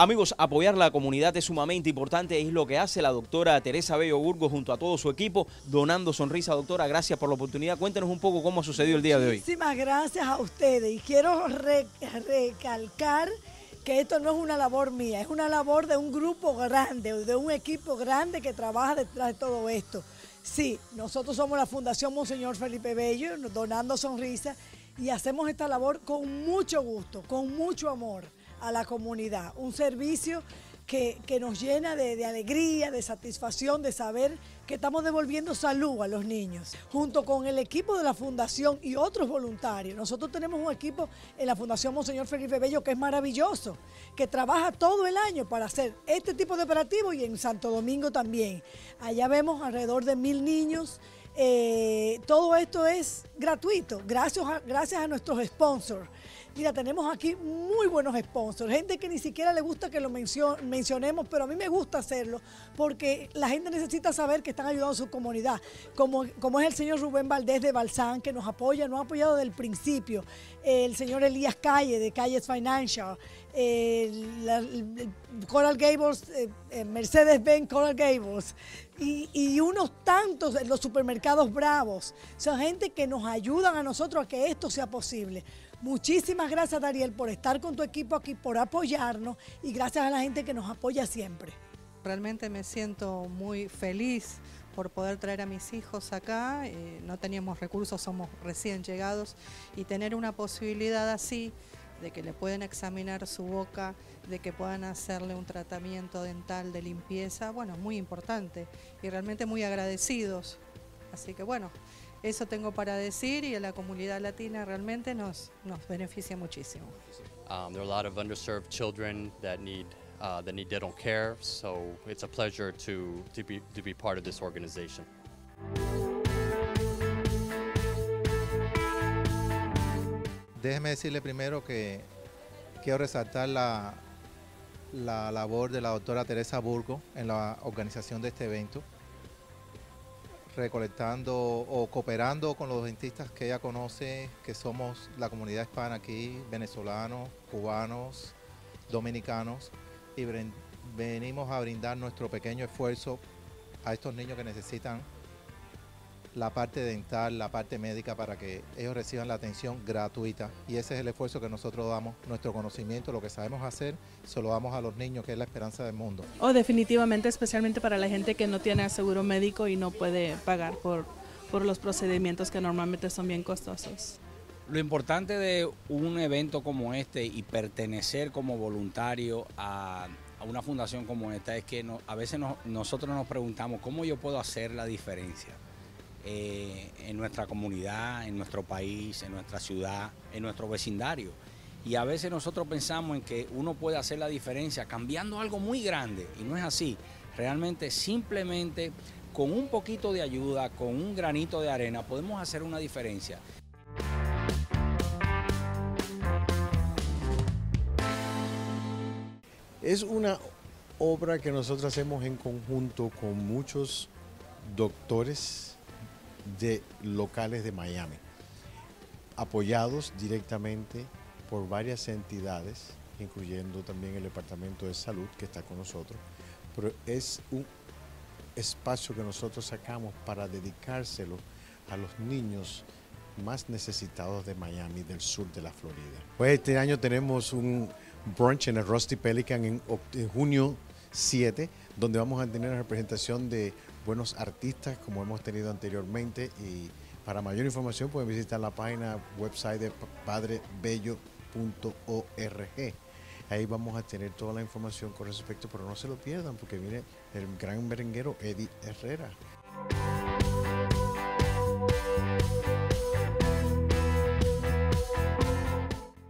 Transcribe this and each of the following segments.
Amigos, apoyar la comunidad es sumamente importante, es lo que hace la doctora Teresa Bello Burgos junto a todo su equipo, donando sonrisa. Doctora, gracias por la oportunidad. Cuéntenos un poco cómo ha sucedido el día de hoy. Muchísimas gracias a ustedes y quiero recalcar que esto no es una labor mía, es una labor de un grupo grande, de un equipo grande que trabaja detrás de todo esto. Sí, nosotros somos la Fundación Monseñor Felipe Bello, donando sonrisa, y hacemos esta labor con mucho gusto, con mucho amor a la comunidad. Un servicio que, nos llena de, alegría, de satisfacción, de saber que estamos devolviendo salud a los niños. Junto con el equipo de la Fundación y otros voluntarios, nosotros tenemos un equipo en la Fundación Monseñor Felipe Bello que es maravilloso, que trabaja todo el año para hacer este tipo de operativos y en Santo Domingo también. Allá vemos alrededor de mil niños. Eh, todo esto es gratuito, gracias gracias a nuestros sponsors. Mira, tenemos aquí muy buenos sponsors, gente que ni siquiera le gusta que lo mencionemos, pero a mí me gusta hacerlo porque la gente necesita saber que están ayudando a su comunidad, como, como es el señor Rubén Valdés de Balsán, que nos apoya, nos ha apoyado desde el principio, el señor Elías Calle de Calles Financial, Coral Gables, eh, eh, Mercedes-Benz Coral Gables, y, unos tantos los supermercados bravos. Son gente que nos ayudan a nosotros a que esto sea posible. Muchísimas gracias, Dariel, por estar con tu equipo aquí, por apoyarnos y gracias a la gente que nos apoya siempre. Realmente me siento muy feliz por poder traer a mis hijos acá. Eh, no teníamos recursos, somos recién llegados y tener una posibilidad así de que le pueden examinar su boca, de que puedan hacerle un tratamiento dental de limpieza, bueno, muy importante y realmente muy agradecidos. Así que bueno, eso tengo para decir y a la comunidad latina realmente nos, nos beneficia muchísimo. Um, there are a lot of underserved children that need uh, that need dental care, so it's a pleasure to, to, be, to be part of this organization. Déjeme decirle primero que quiero resaltar la, la labor de la doctora Teresa Burgo en la organización de este evento recolectando o cooperando con los dentistas que ella conoce, que somos la comunidad hispana aquí, venezolanos, cubanos, dominicanos, y venimos a brindar nuestro pequeño esfuerzo a estos niños que necesitan la parte dental, la parte médica para que ellos reciban la atención gratuita. Y ese es el esfuerzo que nosotros damos, nuestro conocimiento, lo que sabemos hacer, se lo damos a los niños, que es la esperanza del mundo. Oh, definitivamente, especialmente para la gente que no tiene seguro médico y no puede pagar por, por los procedimientos que normalmente son bien costosos. Lo importante de un evento como este y pertenecer como voluntario a, una fundación como esta es que a veces nosotros nos preguntamos cómo yo puedo hacer la diferencia. Eh, en nuestra comunidad, en nuestro país, en nuestra ciudad, en nuestro vecindario. Y a veces nosotros pensamos en que uno puede hacer la diferencia cambiando algo muy grande y no es así. Realmente simplemente con un poquito de ayuda, con un granito de arena, podemos hacer una diferencia. Es una obra que nosotros hacemos en conjunto con muchos doctores de locales de Miami, apoyados directamente por varias entidades, incluyendo también el Departamento de Salud que está con nosotros, pero es un espacio que nosotros sacamos para dedicárselo a los niños más necesitados de Miami, del sur de la Florida. Pues este año tenemos un brunch en el Rusty Pelican en, en junio 7, donde vamos a tener la representación de buenos artistas como hemos tenido anteriormente y para mayor información pueden visitar la página website de padrebello.org. Ahí vamos a tener toda la información con respecto, pero no se lo pierdan porque viene el gran merenguero Eddie Herrera.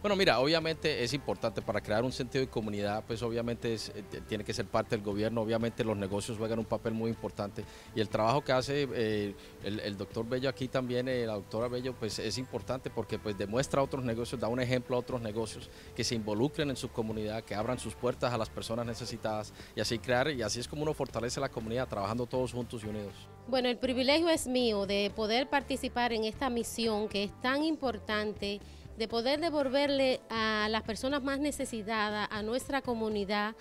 Bueno, mira, obviamente es importante para crear un sentido de comunidad, pues obviamente es, eh, tiene que ser parte del gobierno, obviamente los negocios juegan un papel muy importante y el trabajo que hace eh, el, doctor Bello aquí también, eh, la doctora Bello, pues es importante porque pues demuestra a otros negocios, da un ejemplo a otros negocios que se involucren en su comunidad, que abran sus puertas a las personas necesitadas y así crear, y así es como uno fortalece la comunidad, trabajando todos juntos y unidos. Bueno, el privilegio es mío de poder participar en esta misión que es tan importante de poder devolverle a las personas más necesitadas, a nuestra comunidad,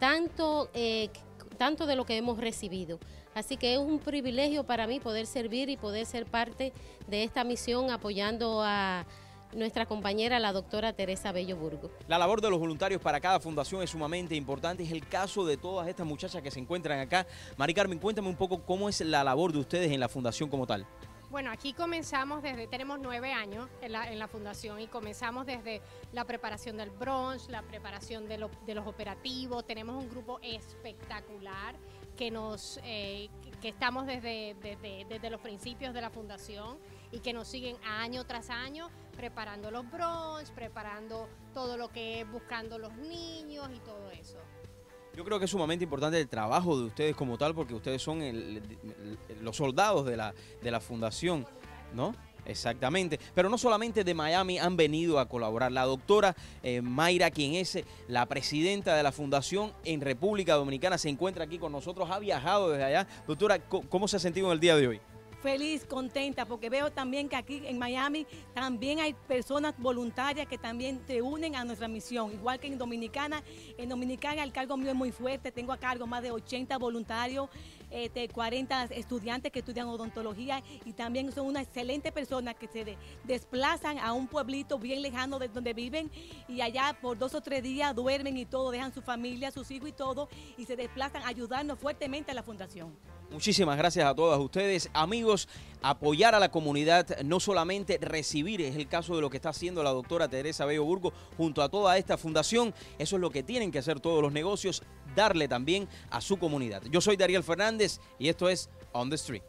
tanto, eh, tanto de lo que hemos recibido. Así que es un privilegio para mí poder servir y poder ser parte de esta misión apoyando a nuestra compañera, la doctora Teresa Bello Burgo. La labor de los voluntarios para cada fundación es sumamente importante. Es el caso de todas estas muchachas que se encuentran acá. Mari Carmen, cuéntame un poco cómo es la labor de ustedes en la fundación como tal. Bueno, aquí comenzamos desde, tenemos nueve años en la, en la, fundación y comenzamos desde la preparación del brunch, la preparación de, de los operativos. Tenemos un grupo espectacular que nos eh, que estamos desde, desde, desde, los principios de la fundación y que nos siguen año tras año preparando los brunch, preparando todo lo que es buscando los niños y todo eso. Yo creo que es sumamente importante el trabajo de ustedes como tal, porque ustedes son los soldados de la, de la fundación, ¿no? Exactamente, pero no solamente de Miami han venido a colaborar. La doctora eh, Mayra, quien es la presidenta de la fundación en República Dominicana, se encuentra aquí con nosotros, ha viajado desde allá. Doctora, ¿cómo se ha sentido en el día de hoy? Feliz, contenta, porque veo también que aquí en Miami también hay personas voluntarias que también se unen a nuestra misión, igual que en Dominicana. En Dominicana el cargo mío es muy fuerte, tengo a cargo más de 80 voluntarios, este, 40 estudiantes que estudian odontología y también son una excelente personas que se de, desplazan a un pueblito bien lejano de donde viven y allá por dos o tres días duermen y todo, dejan su familia, sus hijos y todo y se desplazan a fuertemente a la fundación. Muchísimas gracias a todas ustedes. Apoyar a la comunidad, no solamente recibir, es el caso de lo que está haciendo la doctora Teresa Bello Burgo junto a toda esta fundación. Eso es lo que tienen que hacer todos los negocios, darle también a su comunidad. Yo soy Dariel Fernández y esto es On the Street.